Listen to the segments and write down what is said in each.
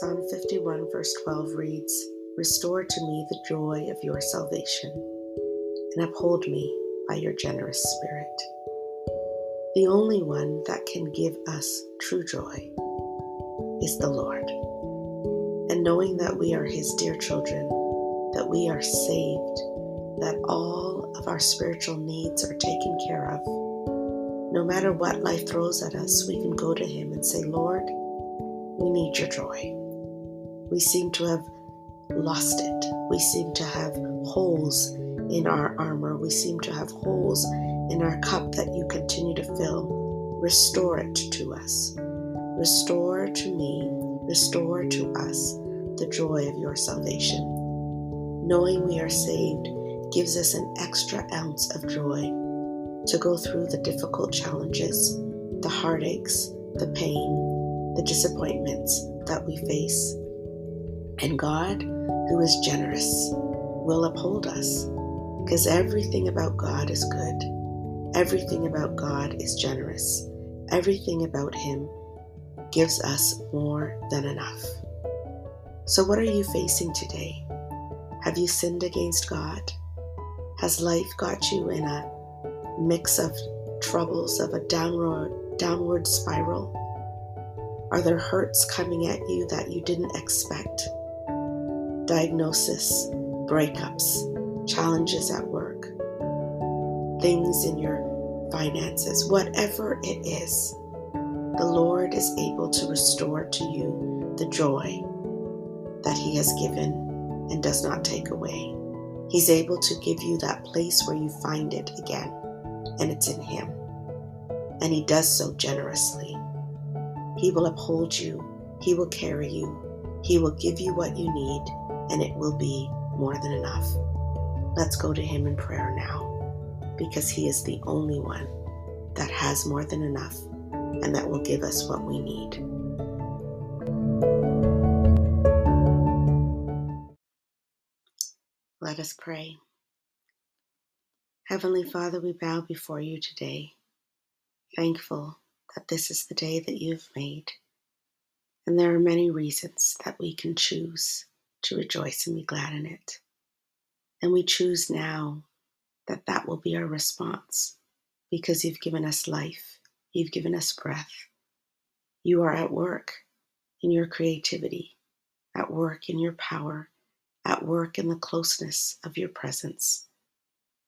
Psalm 51, verse 12 reads Restore to me the joy of your salvation, and uphold me by your generous spirit. The only one that can give us true joy is the Lord. And knowing that we are His dear children, that we are saved, that all of our spiritual needs are taken care of, no matter what life throws at us, we can go to Him and say, Lord, we need your joy. We seem to have lost it. We seem to have holes in our armor. We seem to have holes in our cup that you continue to fill. Restore it to us. Restore to me, restore to us the joy of your salvation. Knowing we are saved gives us an extra ounce of joy to go through the difficult challenges, the heartaches, the pain, the disappointments that we face. And God, who is generous, will uphold us because everything about God is good. Everything about God is generous. Everything about Him gives us more than enough. So, what are you facing today? Have you sinned against God? Has life got you in a mix of troubles of a downward, downward spiral? Are there hurts coming at you that you didn't expect? Diagnosis, breakups, challenges at work, things in your finances, whatever it is, the Lord is able to restore to you the joy that He has given and does not take away. He's able to give you that place where you find it again, and it's in Him. And He does so generously. He will uphold you, He will carry you, He will give you what you need, and it will be more than enough. Let's go to Him in prayer now, because He is the only one that has more than enough and that will give us what we need. Let us pray. Heavenly Father, we bow before you today, thankful that this is the day that you have made. And there are many reasons that we can choose to rejoice and be glad in it. And we choose now that that will be our response because you've given us life, you've given us breath. You are at work in your creativity, at work in your power, at work in the closeness of your presence.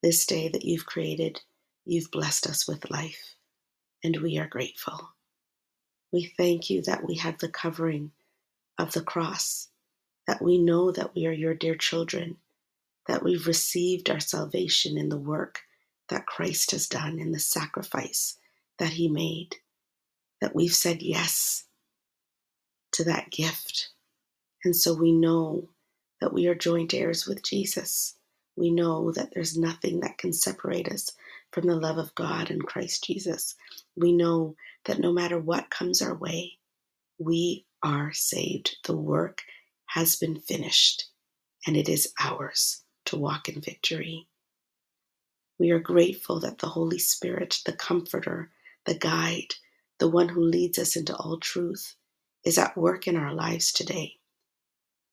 This day that you've created, you've blessed us with life, and we are grateful. We thank you that we have the covering of the cross, that we know that we are your dear children, that we've received our salvation in the work that Christ has done, in the sacrifice that he made, that we've said yes to that gift. And so we know that we are joint heirs with Jesus. We know that there's nothing that can separate us from the love of God in Christ Jesus. We know that no matter what comes our way, we are saved. The work has been finished, and it is ours to walk in victory. We are grateful that the Holy Spirit, the Comforter, the Guide, the one who leads us into all truth, is at work in our lives today.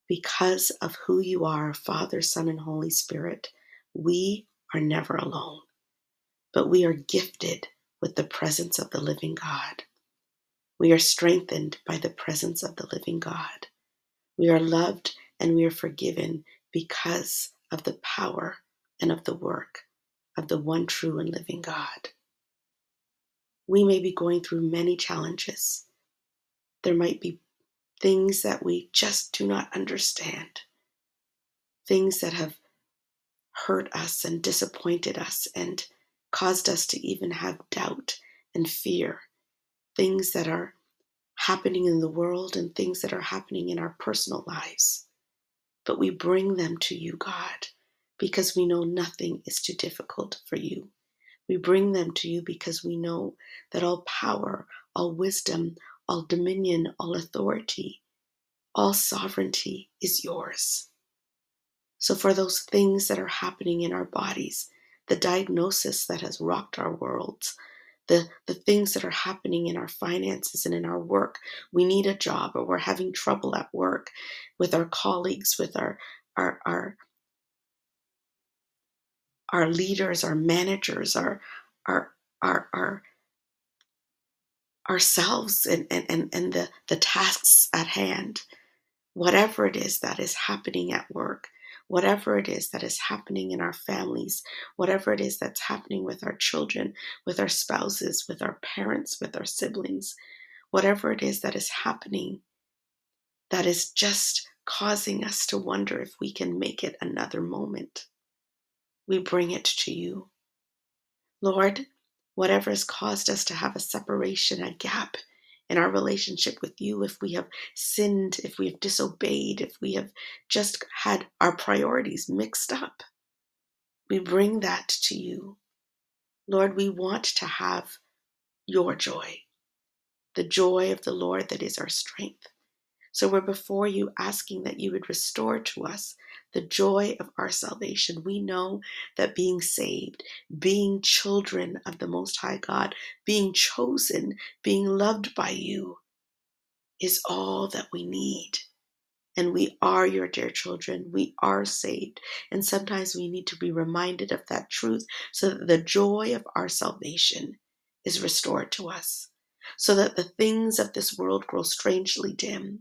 Because of who you are, Father, Son, and Holy Spirit, we are never alone, but we are gifted with the presence of the living God. We are strengthened by the presence of the living God. We are loved and we are forgiven because of the power and of the work of the one true and living God. We may be going through many challenges. There might be things that we just do not understand, things that have hurt us and disappointed us and caused us to even have doubt and fear, things that are happening in the world and things that are happening in our personal lives. But we bring them to you, God, because we know nothing is too difficult for you. We bring them to you because we know that all power, all wisdom, all dominion, all authority, all sovereignty is yours. So, for those things that are happening in our bodies, the diagnosis that has rocked our worlds, the, the things that are happening in our finances and in our work. We need a job or we're having trouble at work with our colleagues, with our, our, our, our leaders, our managers, our, our, our, our ourselves and, and, and, and the, the tasks at hand. Whatever it is that is happening at work, whatever it is that is happening in our families, whatever it is that's happening with our children, with our spouses, with our parents, with our siblings, whatever it is that is happening that is just causing us to wonder if we can make it another moment. We bring it to you. Lord, whatever has caused us to have a separation, a gap in our relationship with you, if we have sinned, if we have disobeyed, if we have just had our priorities mixed up, we bring that to you. Lord, we want to have your joy, the joy of the Lord that is our strength. So we're before you asking that you would restore to us the joy of our salvation. We know that being saved, being children of the Most High God, being chosen, being loved by you is all that we need. And we are your dear children. We are saved. And sometimes we need to be reminded of that truth so that the joy of our salvation is restored to us, so that the things of this world grow strangely dim,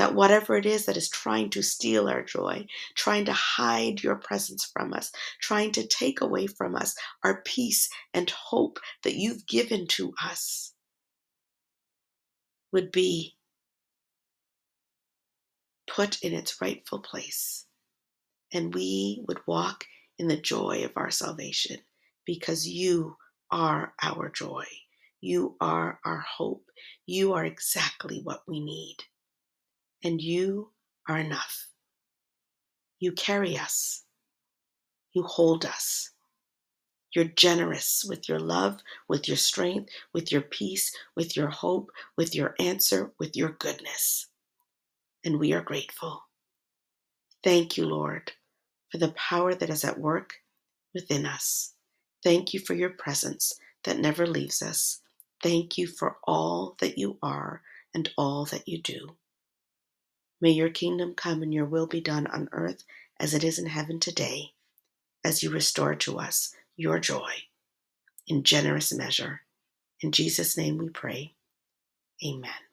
that whatever it is that is trying to steal our joy, trying to hide your presence from us, trying to take away from us our peace and hope that you've given to us, would be put in its rightful place. And we would walk in the joy of our salvation because you are our joy. You are our hope. You are exactly what we need and you are enough. You carry us. You hold us. You're generous with your love, with your strength, with your peace, with your hope, with your answer, with your goodness. And we are grateful. Thank you, Lord, for the power that is at work within us. Thank you for your presence that never leaves us. Thank you for all that you are and all that you do. May your kingdom come and your will be done on earth as it is in heaven today, as you restore to us your joy in generous measure. In Jesus' name we pray. Amen.